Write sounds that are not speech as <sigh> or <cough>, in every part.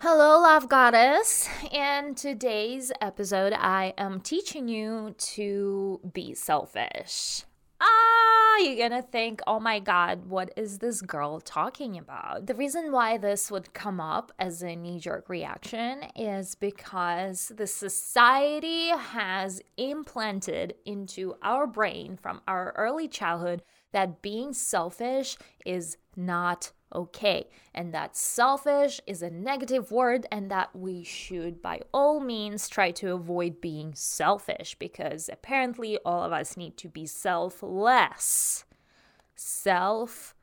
Hello, Love Goddess. In today's episode, I am teaching you to be selfish. Ah, you're gonna think, oh my god, what is this girl talking about? The reason why this would come up as a knee jerk reaction is because the society has implanted into our brain from our early childhood that being selfish is not okay, and that selfish is a negative word, and that we should, by all means, try to avoid being selfish because apparently all of us need to be selfless. Selfless.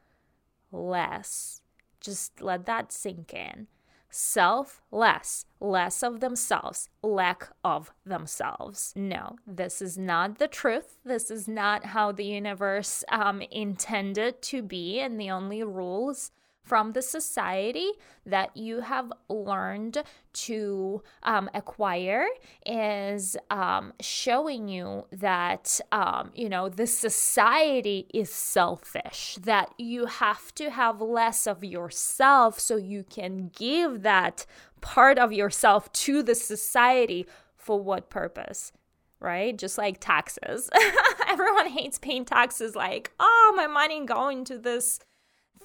Just let that sink in self-less, less of themselves, lack of themselves. No, this is not the truth. This is not how the universe um, intended to be, and the only rules from the society that you have learned to um, acquire is um, showing you that um, you know the society is selfish that you have to have less of yourself so you can give that part of yourself to the society for what purpose right? Just like taxes. <laughs> Everyone hates paying taxes, like, oh, my money going to this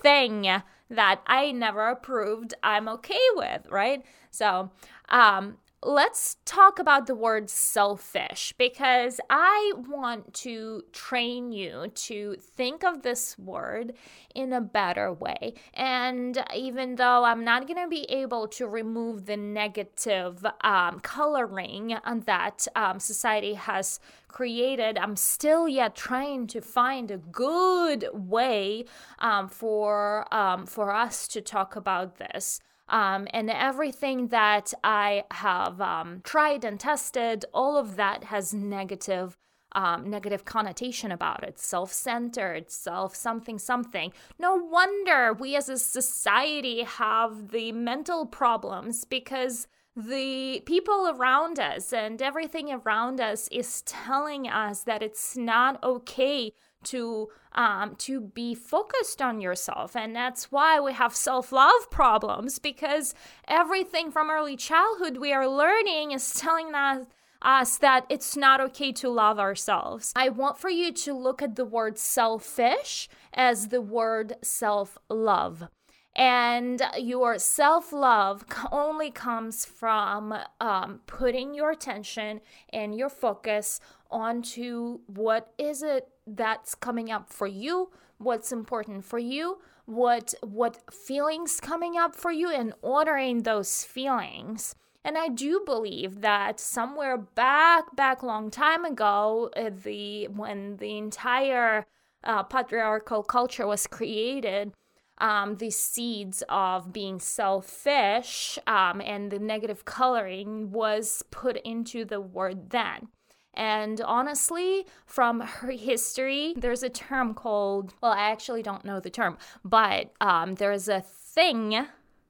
thing that I never approved, I'm okay with, right? So, um, let's talk about the word selfish because I want to train you to think of this word in a better way. And even though I'm not going to be able to remove the negative um, coloring that um, society has created, I'm still yet trying to find a good way um, for um, for us to talk about this. Um, and everything that I have um, tried and tested, all of that has negative. Um, negative connotation about it, self centered, self something something. No wonder we as a society have the mental problems because the people around us and everything around us is telling us that it's not okay to um, to be focused on yourself and that's why we have self-love problems because everything from early childhood we are learning is telling us us that it's not okay to love ourselves. I want for you to look at the word selfish as the word self love. And your self love only comes from um, putting your attention and your focus onto what is it that's coming up for you, what's important for you, what what feelings coming up for you and ordering those feelings. And I do believe that somewhere back back long time ago, uh, the when the entire uh, patriarchal culture was created, um, the seeds of being selfish um, and the negative coloring was put into the word then. And honestly, from her history, there's a term called, well, I actually don't know the term, but um, there's a thing,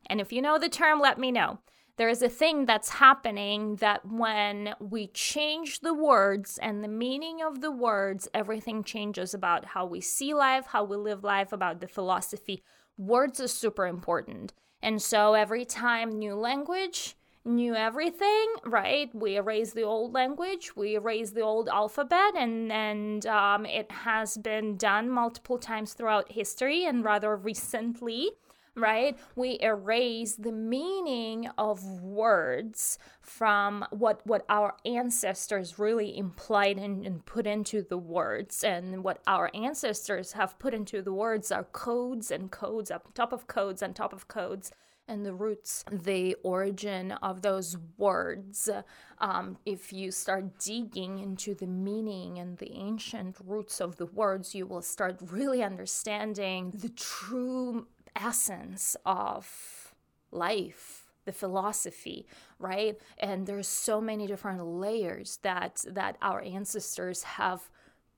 and if you know the term, let me know. There is a thing that's happening that when we change the words and the meaning of the words, everything changes about how we see life, how we live life, about the philosophy. Words are super important. And so every time new language, knew everything, right? We erased the old language, we erased the old alphabet, and and um, it has been done multiple times throughout history, and rather recently. Right, we erase the meaning of words from what what our ancestors really implied and, and put into the words, and what our ancestors have put into the words are codes and codes on top of codes on top of codes and the roots, the origin of those words. Um, if you start digging into the meaning and the ancient roots of the words, you will start really understanding the true essence of life the philosophy right and there's so many different layers that that our ancestors have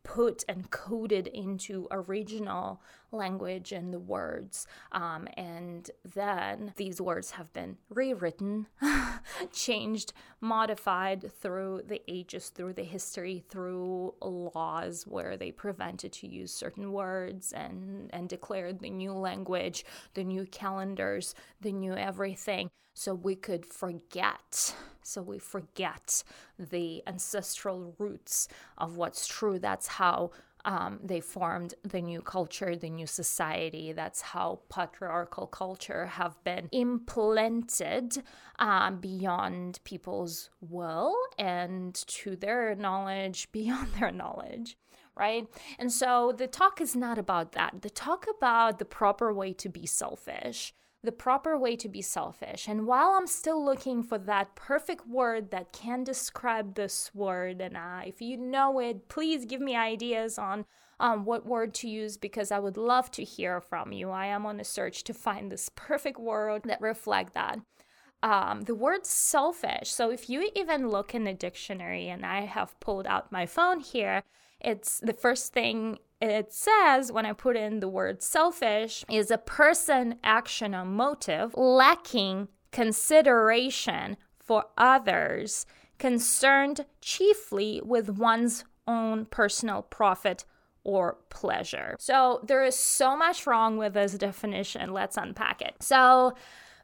put and coded into original language and the words. Um, and then these words have been rewritten, <laughs> changed, modified through the ages, through the history, through laws where they prevented to use certain words and, and declared the new language, the new calendars, the new everything. So we could forget. So we forget the ancestral roots of what's true. That's how um, they formed the new culture, the new society. That's how patriarchal culture have been implanted um, beyond people's will and to their knowledge, <laughs> beyond their knowledge. Right. And so the talk is not about that. The talk about the proper way to be selfish the proper way to be selfish. And while I'm still looking for that perfect word that can describe this word, and uh, if you know it, please give me ideas on um, what word to use because I would love to hear from you. I am on a search to find this perfect word that reflect that. Um, the word selfish. So if you even look in the dictionary, and I have pulled out my phone here, it's the first thing it says when I put in the word selfish is a person, action, or motive lacking consideration for others, concerned chiefly with one's own personal profit or pleasure. So there is so much wrong with this definition. Let's unpack it. So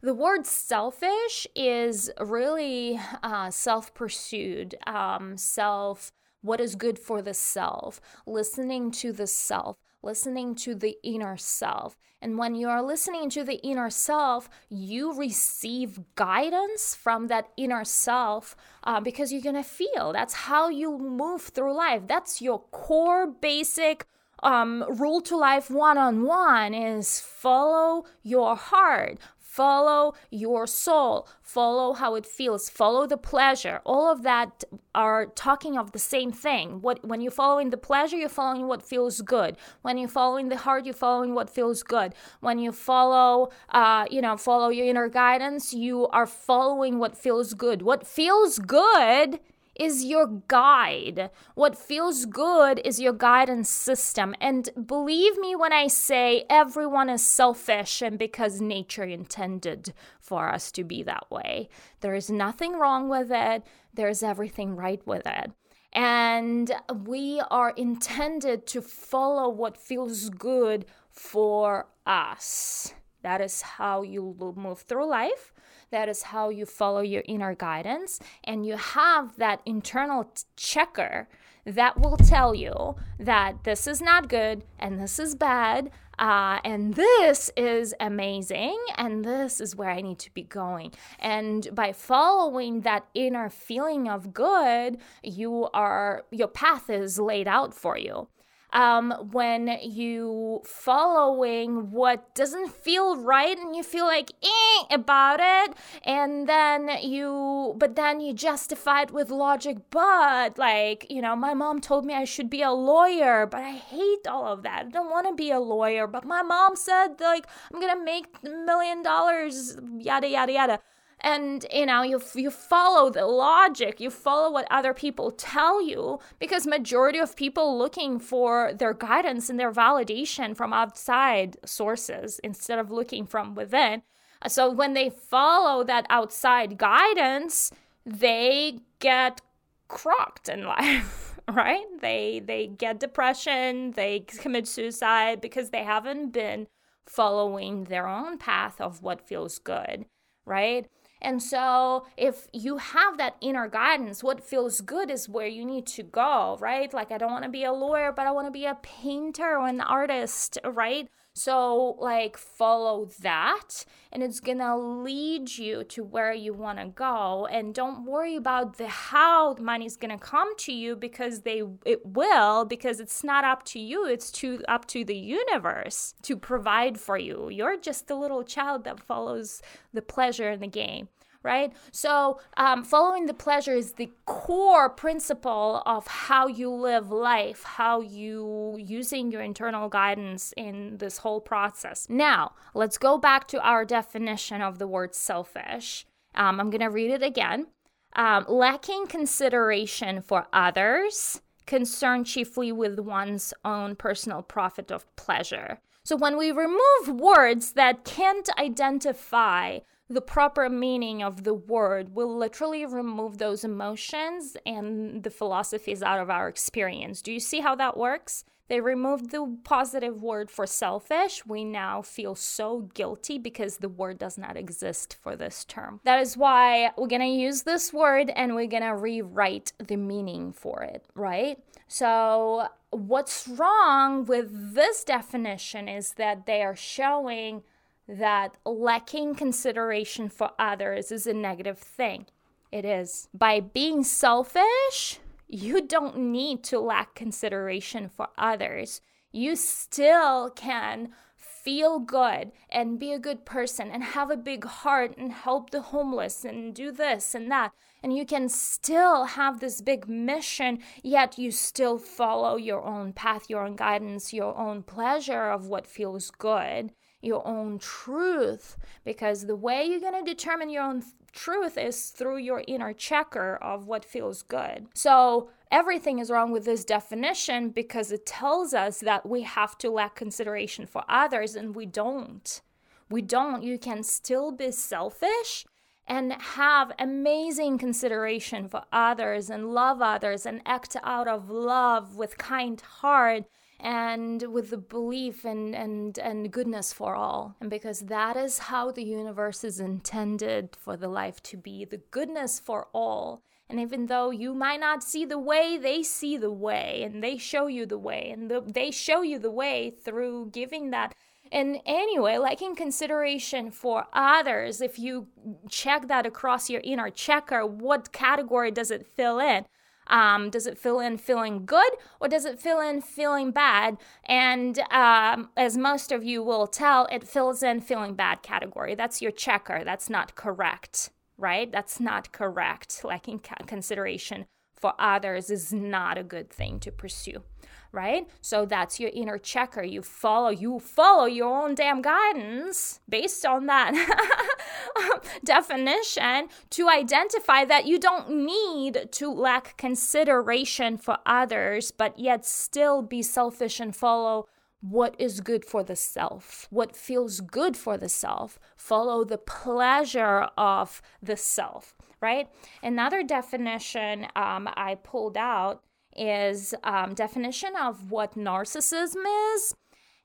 the word selfish is really uh, self pursued, um, self what is good for the self, listening to the self, listening to the inner self. And when you are listening to the inner self, you receive guidance from that inner self uh, because you're going to feel. That's how you move through life. That's your core basic um, rule to life one on one is follow your heart, follow your soul, follow how it feels, follow the pleasure. All of that are talking of the same thing. What when you're following the pleasure, you're following what feels good. When you're following the heart, you're following what feels good. When you follow, uh, you know, follow your inner guidance, you are following what feels good. What feels good is your guide. What feels good is your guidance system. And believe me when I say everyone is selfish and because nature intended for us to be that way. There is nothing wrong with it, there's everything right with it. And we are intended to follow what feels good for us. That is how you move through life. That is how you follow your inner guidance. And you have that internal checker that will tell you that this is not good and this is bad. Uh, and this is amazing, and this is where I need to be going. And by following that inner feeling of good, you are your path is laid out for you um, when you following what doesn't feel right and you feel like eh, about it and then you but then you justify it with logic but like you know my mom told me i should be a lawyer but i hate all of that. I don't want to be a lawyer but my mom said like i'm gonna make a million dollars yada yada yada and you know you you follow the logic you follow what other people tell you because majority of people looking for their guidance and their validation from outside sources instead of looking from within. So when they follow that outside guidance they get crocked in <laughs> life right? They they get depression they commit suicide because they haven't been following their own path of what feels good right and so, if you have that inner guidance, what feels good is where you need to go, right? Like, I don't want to be a lawyer, but I want to be a painter or an artist, right? So, like, follow that, and it's gonna lead you to where you want to go. And don't worry about the how the money's gonna come to you because they it will because it's not up to you. It's to up to the universe to provide for you. You're just a little child that follows the pleasure in the game right? So, um, following the pleasure is the core principle of how you live life, how you using your internal guidance in this whole process. Now, let's go back to our definition of the word selfish. Um, I'm going to read it again. Um, lacking consideration for others, concerned chiefly with one's own personal profit of pleasure. So when we remove words that can't identify the proper meaning of the word will literally remove those emotions and the philosophies out of our experience. Do you see how that works? They removed the positive word for selfish. We now feel so guilty because the word does not exist for this term. That is why we're to use this word and we're to rewrite the meaning for it, right? So, what's wrong with this definition is that they are showing that lacking consideration for others is a negative thing. It is. By being selfish, you don't need to lack consideration for others. You still can feel good and be a good person and have a big heart and help the homeless and do this and that. And you can still have this big mission, yet you still follow your own path, your own guidance, your own pleasure of what feels good your own truth because the way you're going to determine your own truth is through your inner checker of what feels good. So, everything is wrong with this definition because it tells us that we have to lack consideration for others, and we don't. We don't. You can still be selfish and have amazing consideration for others and love others and act out of love with kind heart and with the belief and, and, and goodness for all. And because that is how the universe is intended for the life to be the goodness for all. And even though you might not see the way, they see the way and they show you the way. And the, they show you the way through giving that. And anyway, like in consideration for others, if you check that across your inner checker, what category does it fill in? Um, does it fill in feeling good or does it fill in feeling bad? And um, as most of you will tell, it fills in feeling bad category. That's your checker. That's not correct, right? That's not correct. Lacking consideration for others is not a good thing to pursue right? So that's your inner checker. You follow, you follow your own damn guidance based on that <laughs> <laughs> definition to identify that you don't need to lack consideration for others, but yet still be selfish and follow what is good for the self, what feels good for the self, follow the pleasure of the self, right? Another definition um, I pulled out is um, definition of what narcissism is.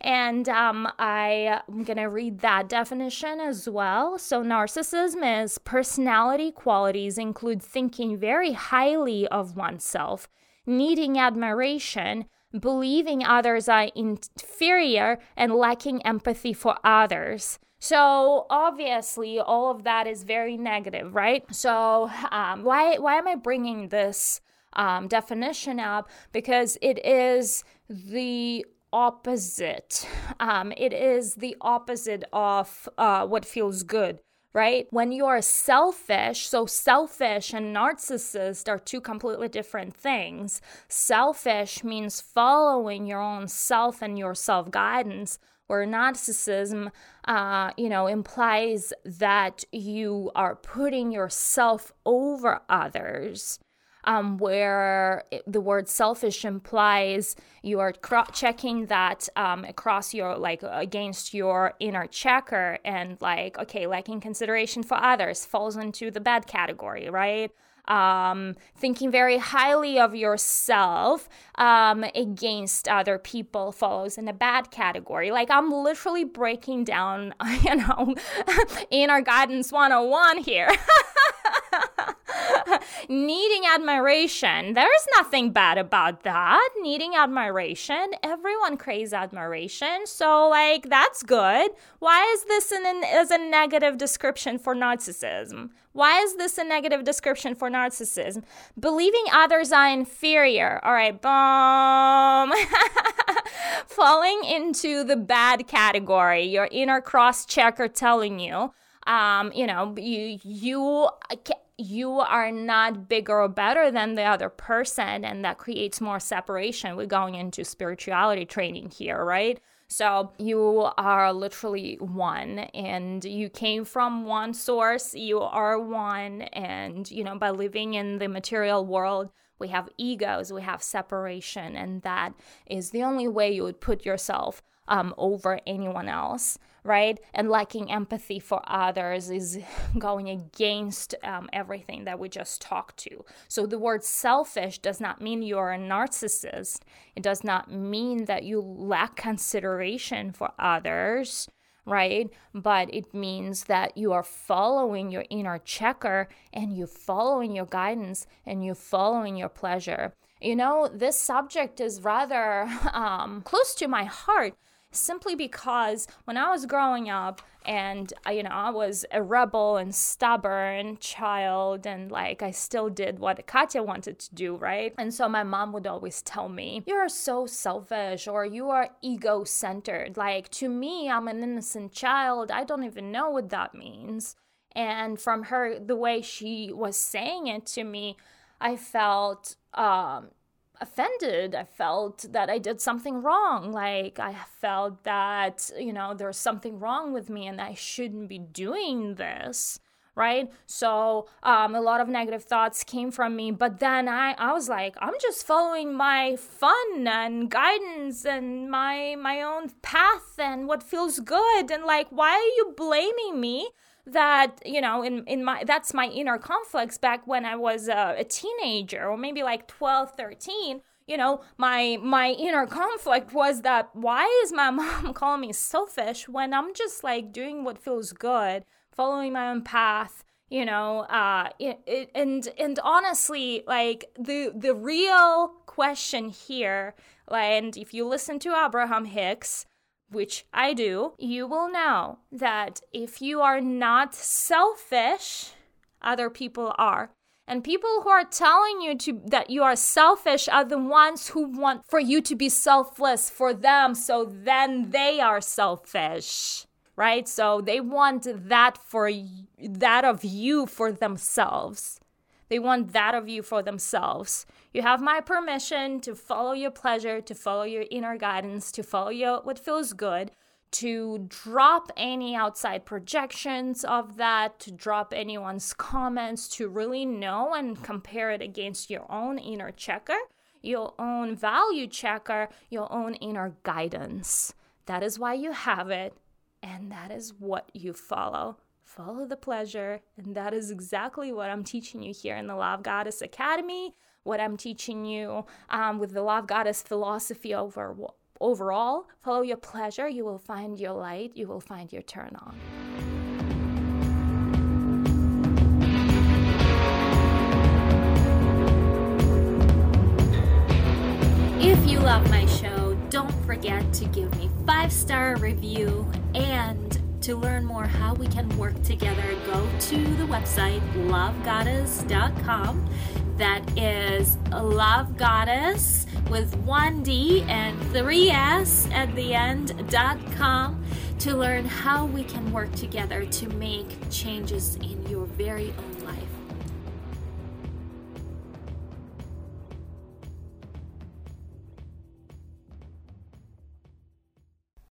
And um, I am going to read that definition as well. So, narcissism is personality qualities include thinking very highly of oneself, needing admiration, believing others are inferior, and lacking empathy for others. So obviously, all of that is very negative, right? So um, why why am I bringing this um, definition up because it is the opposite. Um, it is the opposite of uh, what feels good. Right? When you are selfish, so selfish and narcissist are two completely different things. Selfish means following your own self and your self guidance, where narcissism, uh, you know, implies that you are putting yourself over others um, where the word selfish implies you are cro- checking that um, across your like against your inner checker and like okay lacking consideration for others falls into the bad category right um, thinking very highly of yourself um, against other people falls in a bad category. Like, I'm literally breaking down, <laughs> you know, <laughs> inner guidance 101 here. <laughs> Needing admiration. There's nothing bad about that. Needing admiration. Everyone craves admiration. So, like, that's good. Why is this an, an, as a negative description for narcissism? Why is this a negative description for narcissism? Believing others are inferior. All right, boom. <laughs> Falling into the bad category. Your inner cross checker telling you, um, you know, you you you are not bigger or better than the other person, and that creates more separation. We're going into spirituality training here, right? So you are literally one and you came from one source, you are one. And, you know, by living in the material world, we have egos, we have separation, and that is the only way you would put yourself um, over anyone else right? And lacking empathy for others is <laughs> going against um, everything that we just talked to. So the word selfish does not mean you're a narcissist. It does not mean that you lack consideration for others. Right, but it means that you are following your inner checker and you're following your guidance and you're following your pleasure. You know, this subject is rather <laughs> um, close to my heart simply because when I was growing up and you know I was a rebel and stubborn child and like I still did what Katya wanted to do, right? And so my mom would always tell me, "You're so selfish or you are ego-centered." Like to me, I'm an innocent child. I don't even know what that means. And from her the way she was saying it to me, I felt um offended. I felt that I did something wrong. Like I felt that, you know, there's something wrong with me and I shouldn't be doing this. Right. So um, a lot of negative thoughts came from me. But then I, I was like, I'm just following my fun and guidance and my my own path and what feels good. And like, why are you blaming me? That you know in in my that's my inner conflicts back when i was a, a teenager or maybe like 12 13 you know my my inner conflict was that why is my <laughs> mom calling me selfish when i'm just like doing what feels good following my own path you know uh it, it, and and honestly like the the real question here and if you listen to abraham hicks which I do, you will know that if you are not selfish, other people are. And people who are telling you to that you are selfish are the ones who want for you to be selfless for them so then they are selfish. Right? So they want that for that of you for themselves. They want that of you for themselves. You have my permission to follow your pleasure, to follow your inner guidance, to follow your, what feels good, to drop any outside projections of that, to drop anyone's comments, to really know and compare it against your own inner checker, your own value checker, your own inner guidance. That is why you have it, and that is what you follow follow the pleasure. And that is exactly what I'm teaching you here in the Love Goddess Academy, what I'm teaching you um, with the Love Goddess philosophy over overall. Follow your pleasure, you will find your light, you will find your turn on. If you love my show, don't forget to give me five star review and to learn more how we can work together, go to the website lovegodesss.com. That is Love Goddess with one D and three S at the end.com to learn how we can work together to make changes in your very own.